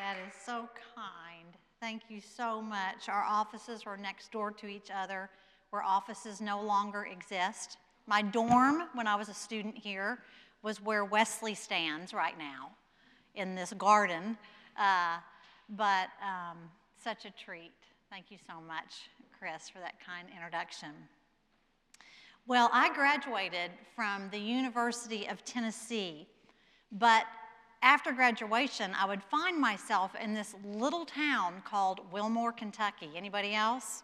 That is so kind. Thank you so much. Our offices were next door to each other, where offices no longer exist. My dorm, when I was a student here, was where Wesley stands right now in this garden. Uh, but um, such a treat. Thank you so much, Chris, for that kind introduction. Well, I graduated from the University of Tennessee, but after graduation, I would find myself in this little town called Wilmore, Kentucky. Anybody else?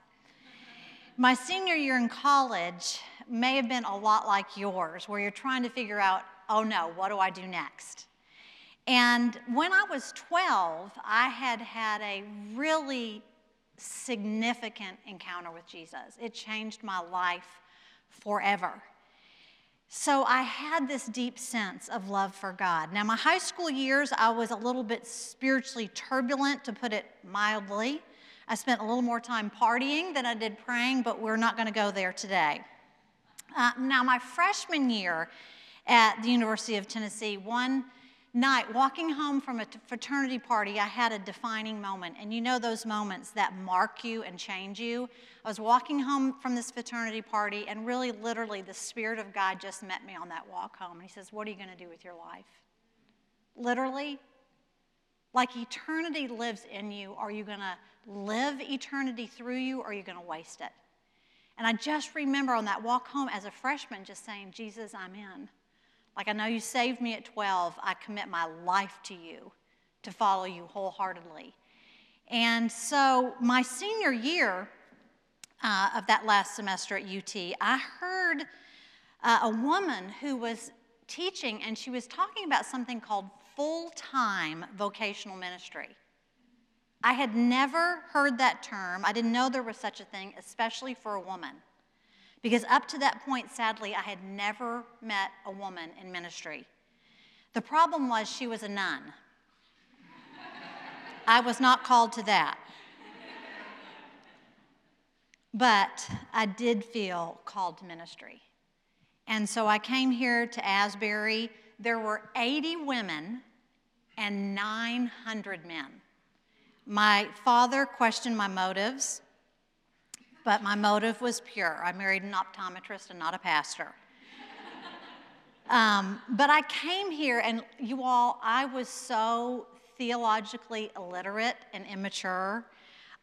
My senior year in college may have been a lot like yours, where you're trying to figure out, oh no, what do I do next? And when I was 12, I had had a really significant encounter with Jesus. It changed my life forever. So I had this deep sense of love for God. Now, my high school years, I was a little bit spiritually turbulent, to put it mildly. I spent a little more time partying than I did praying, but we're not going to go there today. Uh, now, my freshman year at the University of Tennessee, one night, walking home from a fraternity party, I had a defining moment. And you know those moments that mark you and change you? I was walking home from this fraternity party, and really, literally, the Spirit of God just met me on that walk home. And He says, What are you going to do with your life? Literally, like eternity lives in you. Are you going to live eternity through you, or are you going to waste it? And I just remember on that walk home as a freshman just saying, Jesus, I'm in. Like I know you saved me at 12, I commit my life to you to follow you wholeheartedly. And so, my senior year uh, of that last semester at UT, I heard uh, a woman who was teaching, and she was talking about something called full time vocational ministry. I had never heard that term. I didn't know there was such a thing, especially for a woman. Because up to that point, sadly, I had never met a woman in ministry. The problem was she was a nun. I was not called to that. But I did feel called to ministry. And so I came here to Asbury. There were 80 women and 900 men. My father questioned my motives but my motive was pure. I married an optometrist and not a pastor. um, but I came here, and you all, I was so theologically illiterate and immature.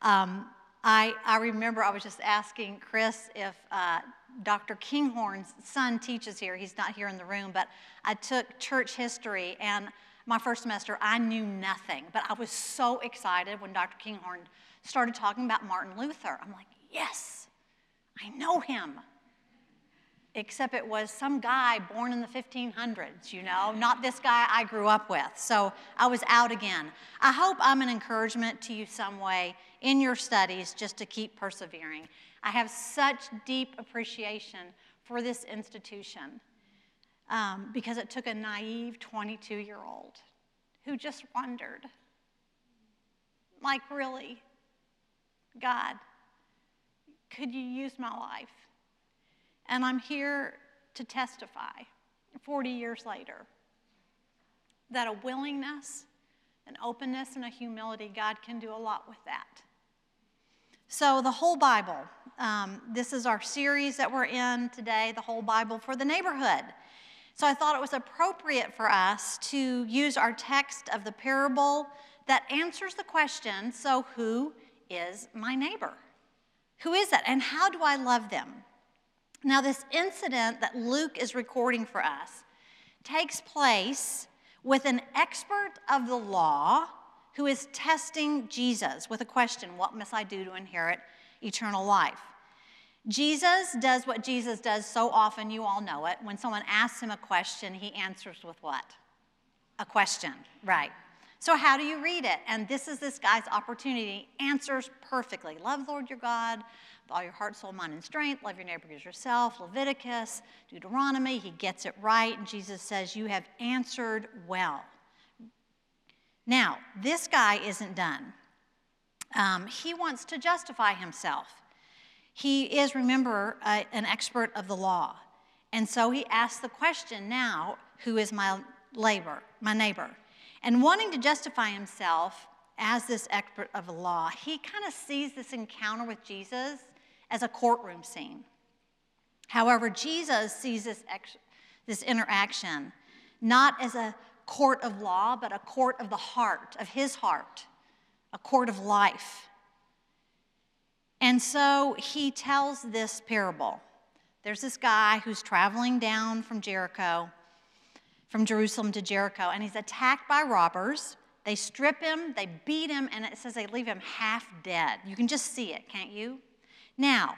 Um, I, I remember I was just asking Chris if uh, Dr. Kinghorn's son teaches here. He's not here in the room, but I took church history, and my first semester, I knew nothing. But I was so excited when Dr. Kinghorn started talking about Martin Luther. I'm like, Yes, I know him. Except it was some guy born in the 1500s, you know, not this guy I grew up with. So I was out again. I hope I'm an encouragement to you some way in your studies just to keep persevering. I have such deep appreciation for this institution um, because it took a naive 22 year old who just wondered, like, really, God, could you use my life? And I'm here to testify 40 years later that a willingness, an openness, and a humility, God can do a lot with that. So, the whole Bible, um, this is our series that we're in today, the whole Bible for the neighborhood. So, I thought it was appropriate for us to use our text of the parable that answers the question so, who is my neighbor? Who is that? And how do I love them? Now, this incident that Luke is recording for us takes place with an expert of the law who is testing Jesus with a question What must I do to inherit eternal life? Jesus does what Jesus does so often, you all know it. When someone asks him a question, he answers with what? A question, right. So, how do you read it? And this is this guy's opportunity. Answers perfectly. Love the Lord your God with all your heart, soul, mind, and strength. Love your neighbor as yourself. Leviticus, Deuteronomy. He gets it right. And Jesus says, You have answered well. Now, this guy isn't done. Um, he wants to justify himself. He is, remember, uh, an expert of the law. And so he asks the question now who is my labor, my neighbor? And wanting to justify himself, as this expert of the law, he kind of sees this encounter with Jesus as a courtroom scene. However, Jesus sees this, ex- this interaction not as a court of law, but a court of the heart, of his heart, a court of life. And so he tells this parable. There's this guy who's traveling down from Jericho, from Jerusalem to Jericho, and he's attacked by robbers. They strip him, they beat him, and it says they leave him half dead. You can just see it, can't you? Now,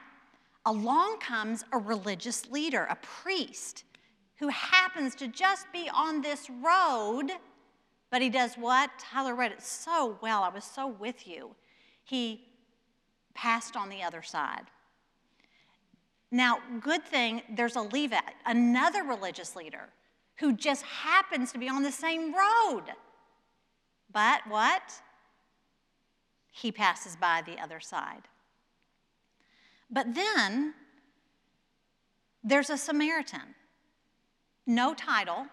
along comes a religious leader, a priest, who happens to just be on this road, but he does what? Tyler read it so well. I was so with you. He passed on the other side. Now, good thing there's a Levite, another religious leader, who just happens to be on the same road. But what? He passes by the other side. But then there's a Samaritan. No title,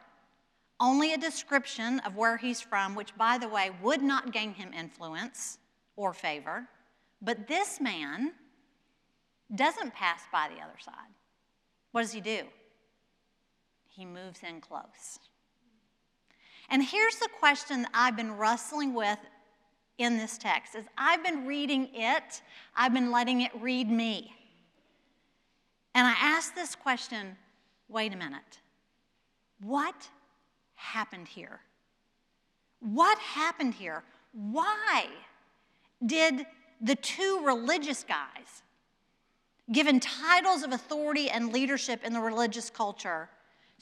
only a description of where he's from, which, by the way, would not gain him influence or favor. But this man doesn't pass by the other side. What does he do? He moves in close. And here's the question that I've been wrestling with in this text as I've been reading it, I've been letting it read me. And I asked this question, wait a minute. What happened here? What happened here? Why did the two religious guys, given titles of authority and leadership in the religious culture,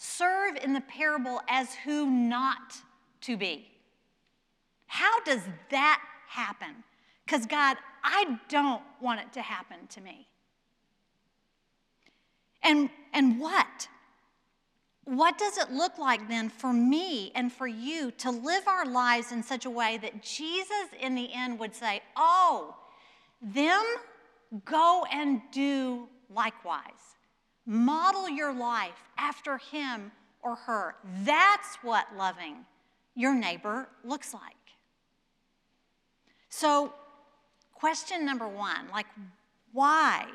serve in the parable as who not to be. How does that happen? Because, God, I don't want it to happen to me. And, and what? What does it look like then for me and for you to live our lives in such a way that Jesus, in the end, would say, Oh, them, go and do likewise. Model your life after him or her. That's what loving your neighbor looks like. So, question number one like, why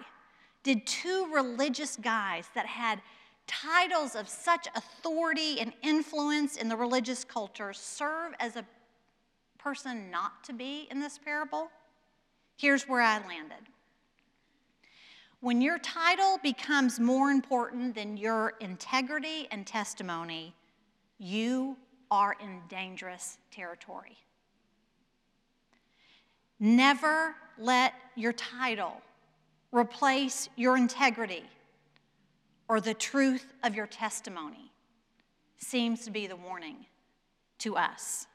did two religious guys that had titles of such authority and influence in the religious culture serve as a person not to be in this parable? Here's where I landed. When your title becomes more important than your integrity and testimony, you are in dangerous territory. Never let your title replace your integrity or the truth of your testimony, seems to be the warning to us.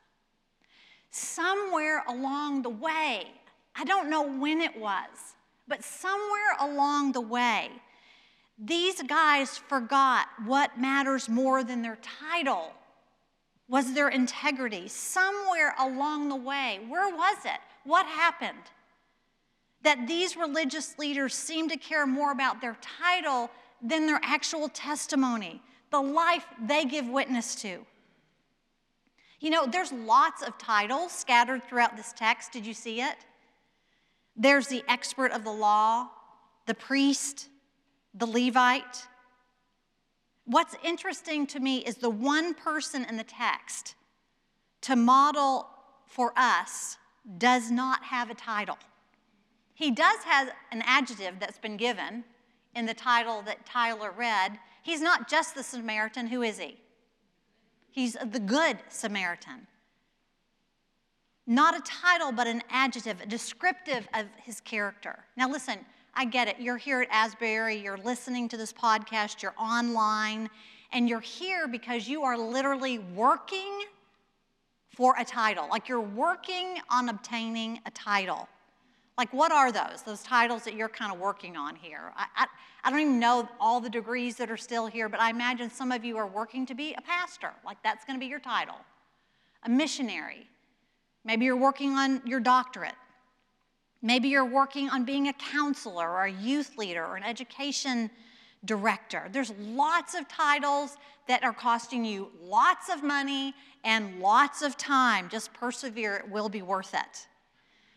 Somewhere along the way, I don't know when it was, but somewhere along the way, these guys forgot what matters more than their title was their integrity. Somewhere along the way, where was it? What happened? That these religious leaders seem to care more about their title than their actual testimony, the life they give witness to. You know, there's lots of titles scattered throughout this text. Did you see it? There's the expert of the law, the priest, the Levite. What's interesting to me is the one person in the text to model for us does not have a title. He does have an adjective that's been given in the title that Tyler read. He's not just the Samaritan, who is he? He's the good Samaritan. Not a title, but an adjective, descriptive of his character. Now, listen, I get it. You're here at Asbury, you're listening to this podcast, you're online, and you're here because you are literally working for a title. Like you're working on obtaining a title. Like, what are those? Those titles that you're kind of working on here. I, I, I, don't even know all the degrees that are still here, but I imagine some of you are working to be a pastor. Like, that's going to be your title. A missionary, Maybe you're working on your doctorate. Maybe you're working on being a counselor or a youth leader or an education director. There's lots of titles that are costing you lots of money and lots of time. Just persevere, it will be worth it.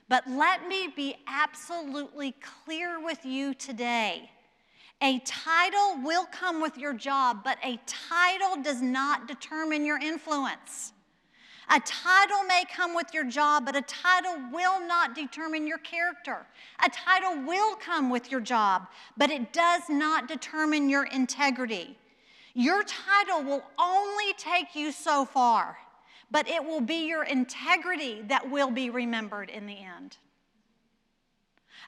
But let me be absolutely clear with you today. A title will come with your job, but a title does not determine your influence. A title may come with your job, but a title will not determine your character. A title will come with your job, but it does not determine your integrity. Your title will only take you so far, but it will be your integrity that will be remembered in the end.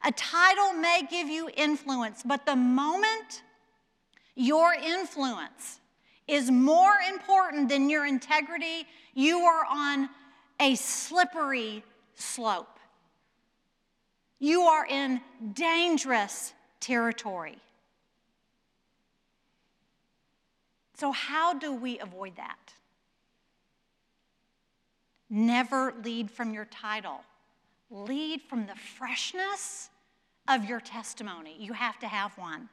A title may give you influence, but the moment your influence is more important than your integrity, you are on a slippery slope. You are in dangerous territory. So, how do we avoid that? Never lead from your title, lead from the freshness of your testimony. You have to have one.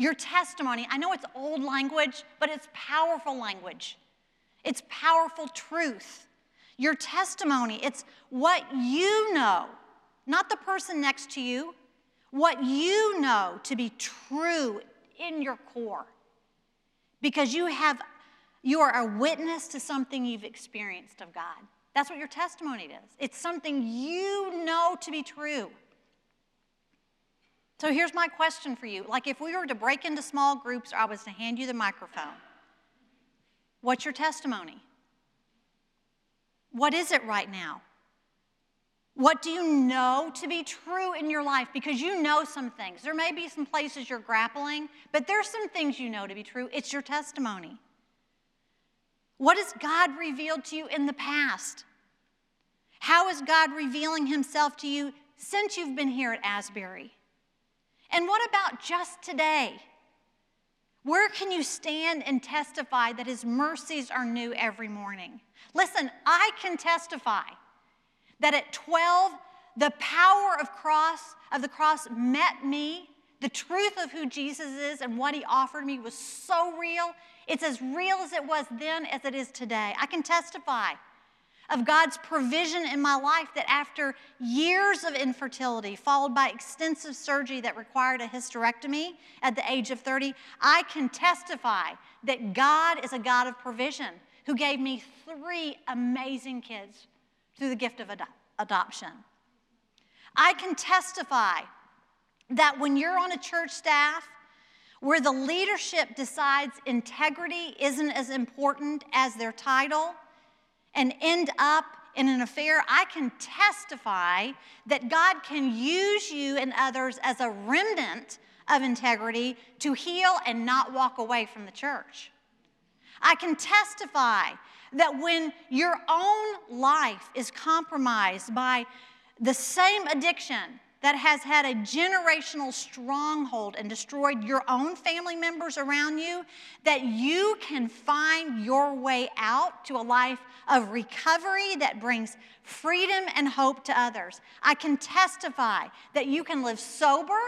Your testimony, I know it's old language, but it's powerful language. It's powerful truth. Your testimony, it's what you know, not the person next to you, what you know to be true in your core. Because you have you are a witness to something you've experienced of God. That's what your testimony is. It's something you know to be true. So here's my question for you. Like if we were to break into small groups or I was to hand you the microphone, what's your testimony? What is it right now? What do you know to be true in your life? Because you know some things. There may be some places you're grappling, but there's some things you know to be true. It's your testimony. What has God revealed to you in the past? How is God revealing Himself to you since you've been here at Asbury? And what about just today? Where can you stand and testify that His mercies are new every morning? Listen, I can testify that at 12, the power of cross of the cross met me. The truth of who Jesus is and what he offered me was so real. It's as real as it was then as it is today. I can testify of God's provision in my life that after years of infertility, followed by extensive surgery that required a hysterectomy at the age of 30, I can testify that God is a God of provision who gave me three amazing kids through the gift of ad- adoption. I can testify that when you're on a church staff where the leadership decides integrity isn't as important as their title, and end up in an affair, I can testify that God can use you and others as a remnant of integrity to heal and not walk away from the church. I can testify that when your own life is compromised by the same addiction that has had a generational stronghold and destroyed your own family members around you, that you can find your way out to a life of recovery that brings freedom and hope to others. I can testify that you can live sober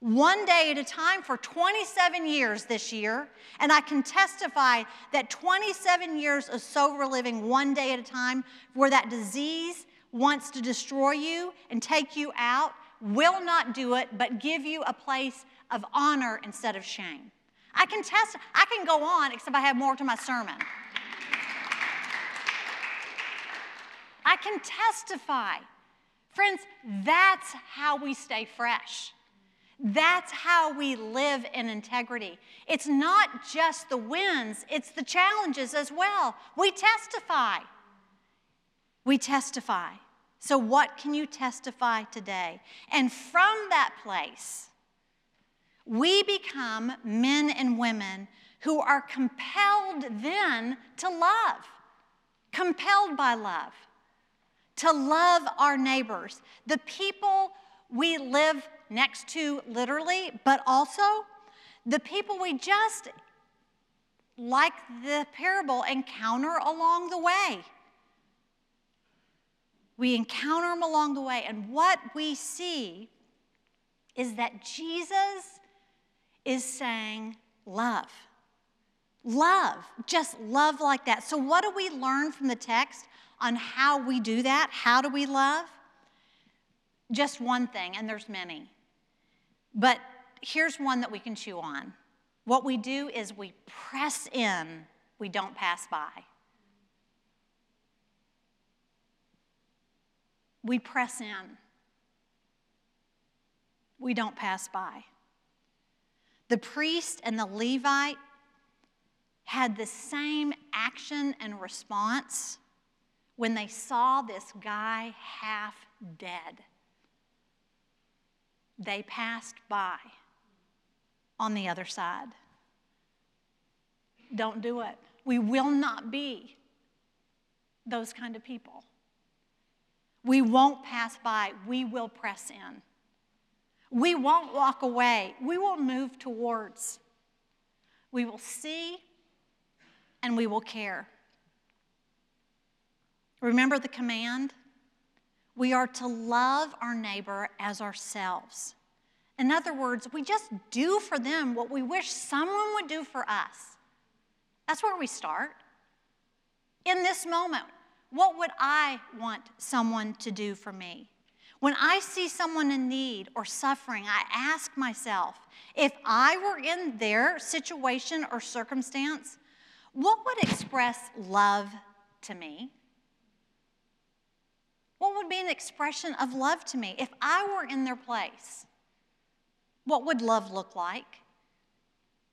one day at a time for 27 years this year. And I can testify that 27 years of sober living one day at a time, where that disease wants to destroy you and take you out, will not do it, but give you a place of honor instead of shame. I can test, I can go on, except I have more to my sermon. I can testify. Friends, that's how we stay fresh. That's how we live in integrity. It's not just the wins, it's the challenges as well. We testify. We testify. So, what can you testify today? And from that place, we become men and women who are compelled then to love, compelled by love, to love our neighbors, the people we live next to literally, but also the people we just, like the parable, encounter along the way. We encounter them along the way, and what we see is that Jesus is saying love. Love, just love like that. So, what do we learn from the text on how we do that? How do we love? Just one thing, and there's many. But here's one that we can chew on. What we do is we press in, we don't pass by. We press in, we don't pass by. The priest and the Levite had the same action and response when they saw this guy half dead. They passed by on the other side. Don't do it. We will not be those kind of people. We won't pass by, we will press in. We won't walk away, we will move towards. We will see and we will care. Remember the command? We are to love our neighbor as ourselves. In other words, we just do for them what we wish someone would do for us. That's where we start. In this moment, what would I want someone to do for me? When I see someone in need or suffering, I ask myself if I were in their situation or circumstance, what would express love to me? What would be an expression of love to me if I were in their place? What would love look like?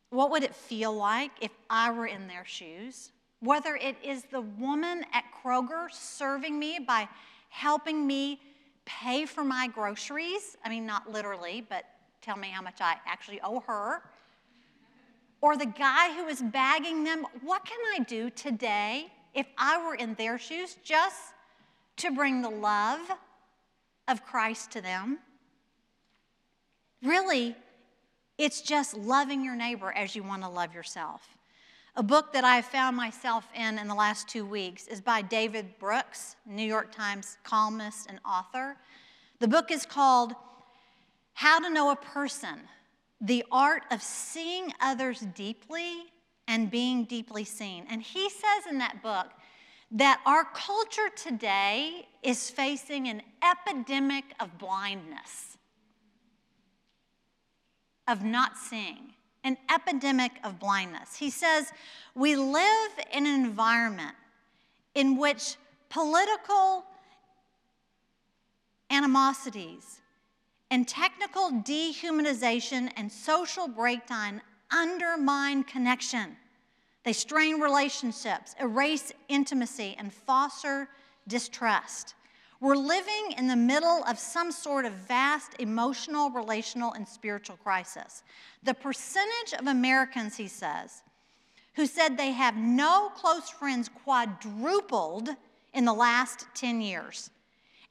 What would it feel like if I were in their shoes? Whether it is the woman at Kroger serving me by helping me pay for my groceries, I mean, not literally, but tell me how much I actually owe her or the guy who is bagging them, what can I do today if I were in their shoes just to bring the love of Christ to them? Really, it's just loving your neighbor as you want to love yourself. A book that I have found myself in in the last two weeks is by David Brooks, New York Times columnist and author. The book is called How to Know a Person the art of seeing others deeply and being deeply seen. And he says in that book that our culture today is facing an epidemic of blindness, of not seeing, an epidemic of blindness. He says we live in an environment in which political animosities and technical dehumanization and social breakdown undermine connection. They strain relationships, erase intimacy, and foster distrust. We're living in the middle of some sort of vast emotional, relational, and spiritual crisis. The percentage of Americans, he says, who said they have no close friends quadrupled in the last 10 years.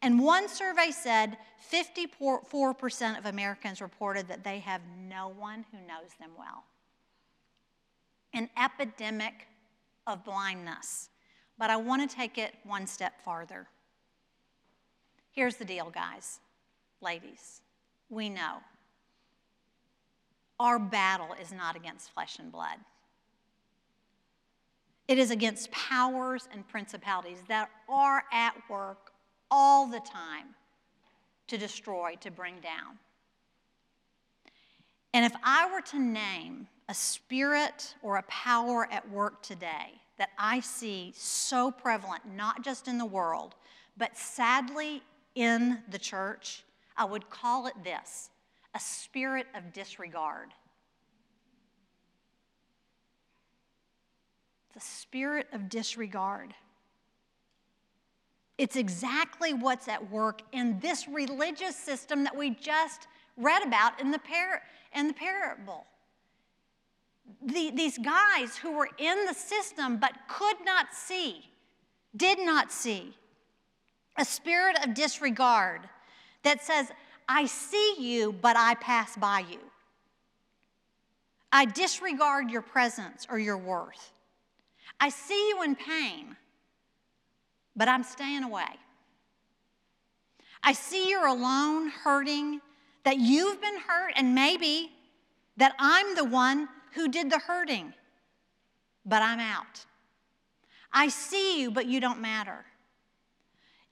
And one survey said 54% of Americans reported that they have no one who knows them well. An epidemic of blindness. But I want to take it one step farther. Here's the deal, guys, ladies. We know our battle is not against flesh and blood. It is against powers and principalities that are at work all the time to destroy, to bring down. And if I were to name a spirit or a power at work today that I see so prevalent, not just in the world, but sadly in the church, I would call it this a spirit of disregard. The spirit of disregard. It's exactly what's at work in this religious system that we just read about in the, par- in the parable. The, these guys who were in the system but could not see, did not see. A spirit of disregard that says, I see you, but I pass by you. I disregard your presence or your worth. I see you in pain, but I'm staying away. I see you're alone, hurting, that you've been hurt, and maybe that I'm the one who did the hurting, but I'm out. I see you, but you don't matter.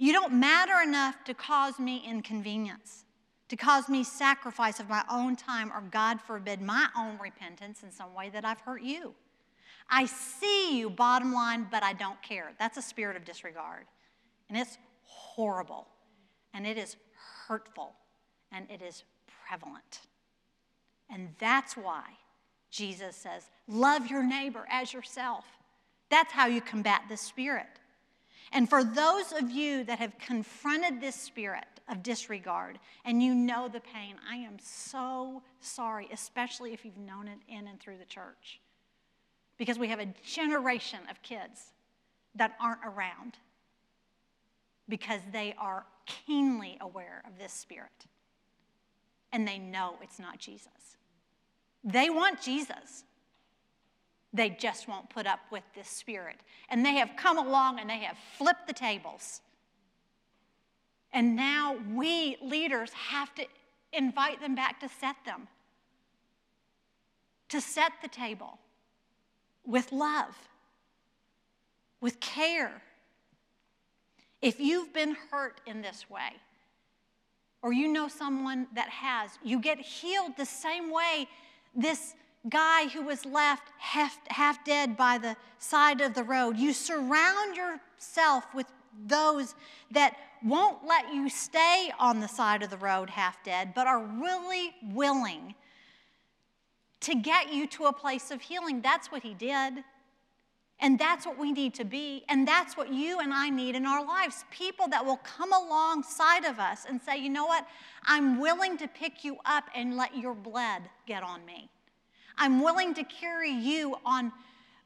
You don't matter enough to cause me inconvenience, to cause me sacrifice of my own time, or God forbid, my own repentance in some way that I've hurt you. I see you, bottom line, but I don't care. That's a spirit of disregard. And it's horrible, and it is hurtful, and it is prevalent. And that's why Jesus says, Love your neighbor as yourself. That's how you combat this spirit. And for those of you that have confronted this spirit of disregard and you know the pain, I am so sorry, especially if you've known it in and through the church. Because we have a generation of kids that aren't around because they are keenly aware of this spirit and they know it's not Jesus. They want Jesus. They just won't put up with this spirit. And they have come along and they have flipped the tables. And now we leaders have to invite them back to set them, to set the table with love, with care. If you've been hurt in this way, or you know someone that has, you get healed the same way this guy who was left half, half dead by the side of the road. You surround yourself with those that won't let you stay on the side of the road half dead, but are really willing to get you to a place of healing. That's what he did. And that's what we need to be. And that's what you and I need in our lives people that will come alongside of us and say, you know what? I'm willing to pick you up and let your blood get on me. I'm willing to carry you on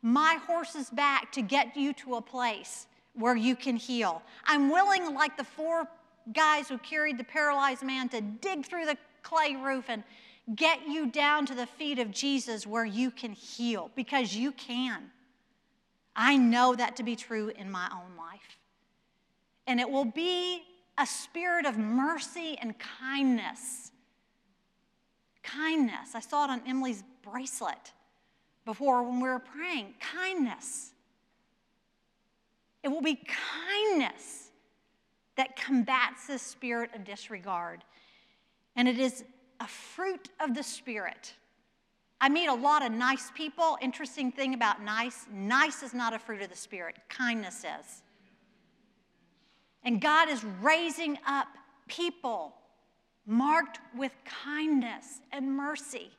my horse's back to get you to a place where you can heal. I'm willing, like the four guys who carried the paralyzed man, to dig through the clay roof and get you down to the feet of Jesus where you can heal because you can. I know that to be true in my own life. And it will be a spirit of mercy and kindness. Kindness. I saw it on Emily's bracelet before when we were praying. Kindness. It will be kindness that combats this spirit of disregard. And it is a fruit of the Spirit. I meet a lot of nice people. Interesting thing about nice nice is not a fruit of the Spirit, kindness is. And God is raising up people marked with kindness and mercy.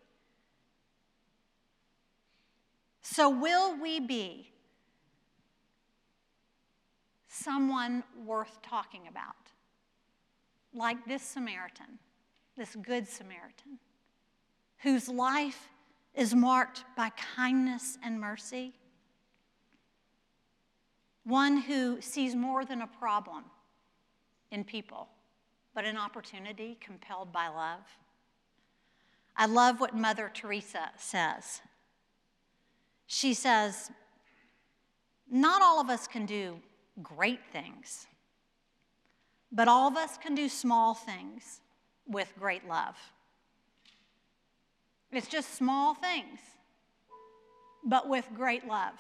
So, will we be someone worth talking about? Like this Samaritan, this Good Samaritan, whose life is marked by kindness and mercy. One who sees more than a problem in people, but an opportunity compelled by love. I love what Mother Teresa says. She says, Not all of us can do great things, but all of us can do small things with great love. It's just small things, but with great love.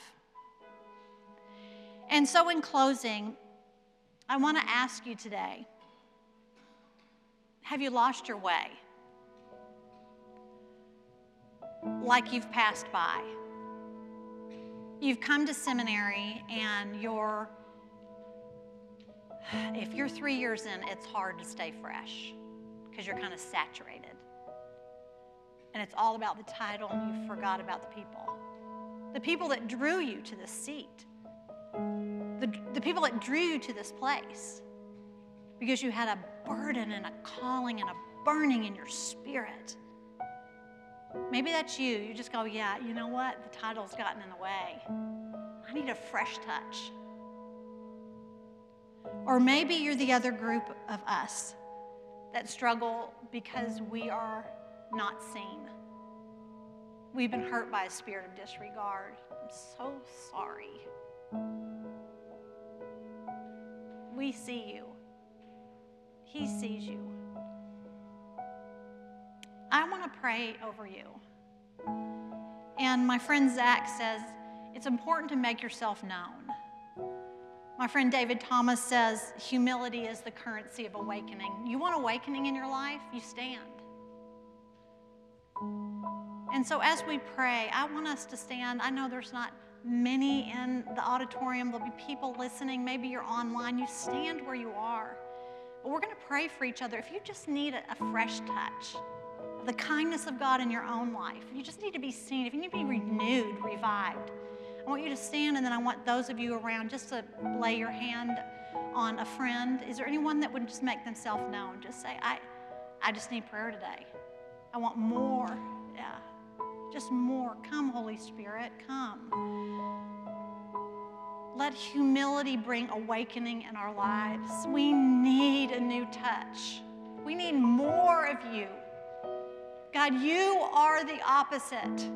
And so, in closing, I want to ask you today have you lost your way? Like you've passed by. You've come to seminary and you're, if you're three years in, it's hard to stay fresh because you're kind of saturated and it's all about the title and you forgot about the people. The people that drew you to this seat, the, the people that drew you to this place because you had a burden and a calling and a burning in your spirit. Maybe that's you. You just go, yeah, you know what? The title's gotten in the way. I need a fresh touch. Or maybe you're the other group of us that struggle because we are not seen. We've been hurt by a spirit of disregard. I'm so sorry. We see you, He sees you. I want to pray over you And my friend Zach says, it's important to make yourself known. My friend David Thomas says, humility is the currency of awakening. You want awakening in your life? You stand. And so as we pray, I want us to stand. I know there's not many in the auditorium, there'll be people listening. Maybe you're online. You stand where you are. But we're going to pray for each other. If you just need a, a fresh touch, the kindness of God in your own life, you just need to be seen, if you need to be renewed, revived, I want you to stand and then I want those of you around just to lay your hand on a friend. Is there anyone that would just make themselves known? Just say, I, I just need prayer today. I want more. Yeah. Just more. Come, Holy Spirit, come. Let humility bring awakening in our lives. We need a new touch. We need more of you. God, you are the opposite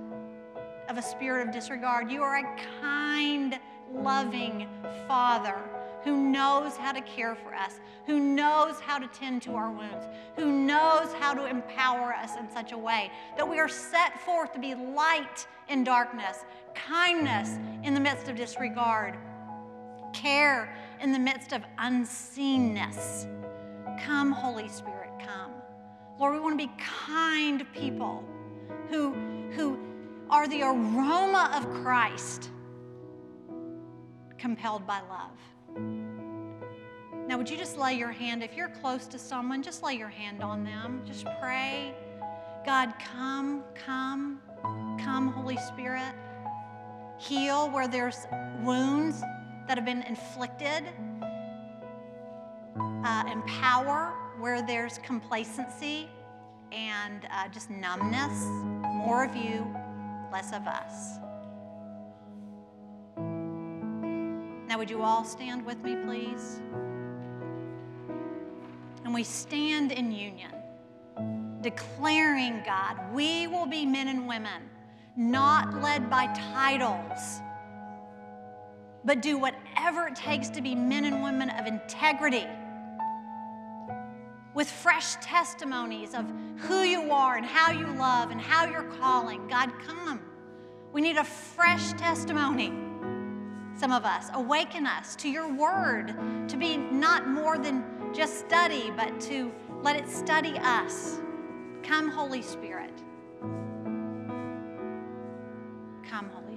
of a spirit of disregard. You are a kind, loving Father who knows how to care for us, who knows how to tend to our wounds, who knows how to empower us in such a way that we are set forth to be light in darkness, kindness in the midst of disregard, care in the midst of unseenness. Come, Holy Spirit, come. Lord, we want to be kind people who, who are the aroma of Christ compelled by love. Now, would you just lay your hand, if you're close to someone, just lay your hand on them. Just pray. God, come, come, come, Holy Spirit. Heal where there's wounds that have been inflicted. Uh, empower where there's complacency and uh, just numbness. More of you, less of us. Now, would you all stand with me, please? And we stand in union, declaring, God, we will be men and women not led by titles, but do whatever it takes to be men and women of integrity with fresh testimonies of who you are and how you love and how you're calling. God, come. We need a fresh testimony. Some of us, awaken us to your word, to be not more than just study, but to let it study us. Come, Holy Spirit. Come, Holy.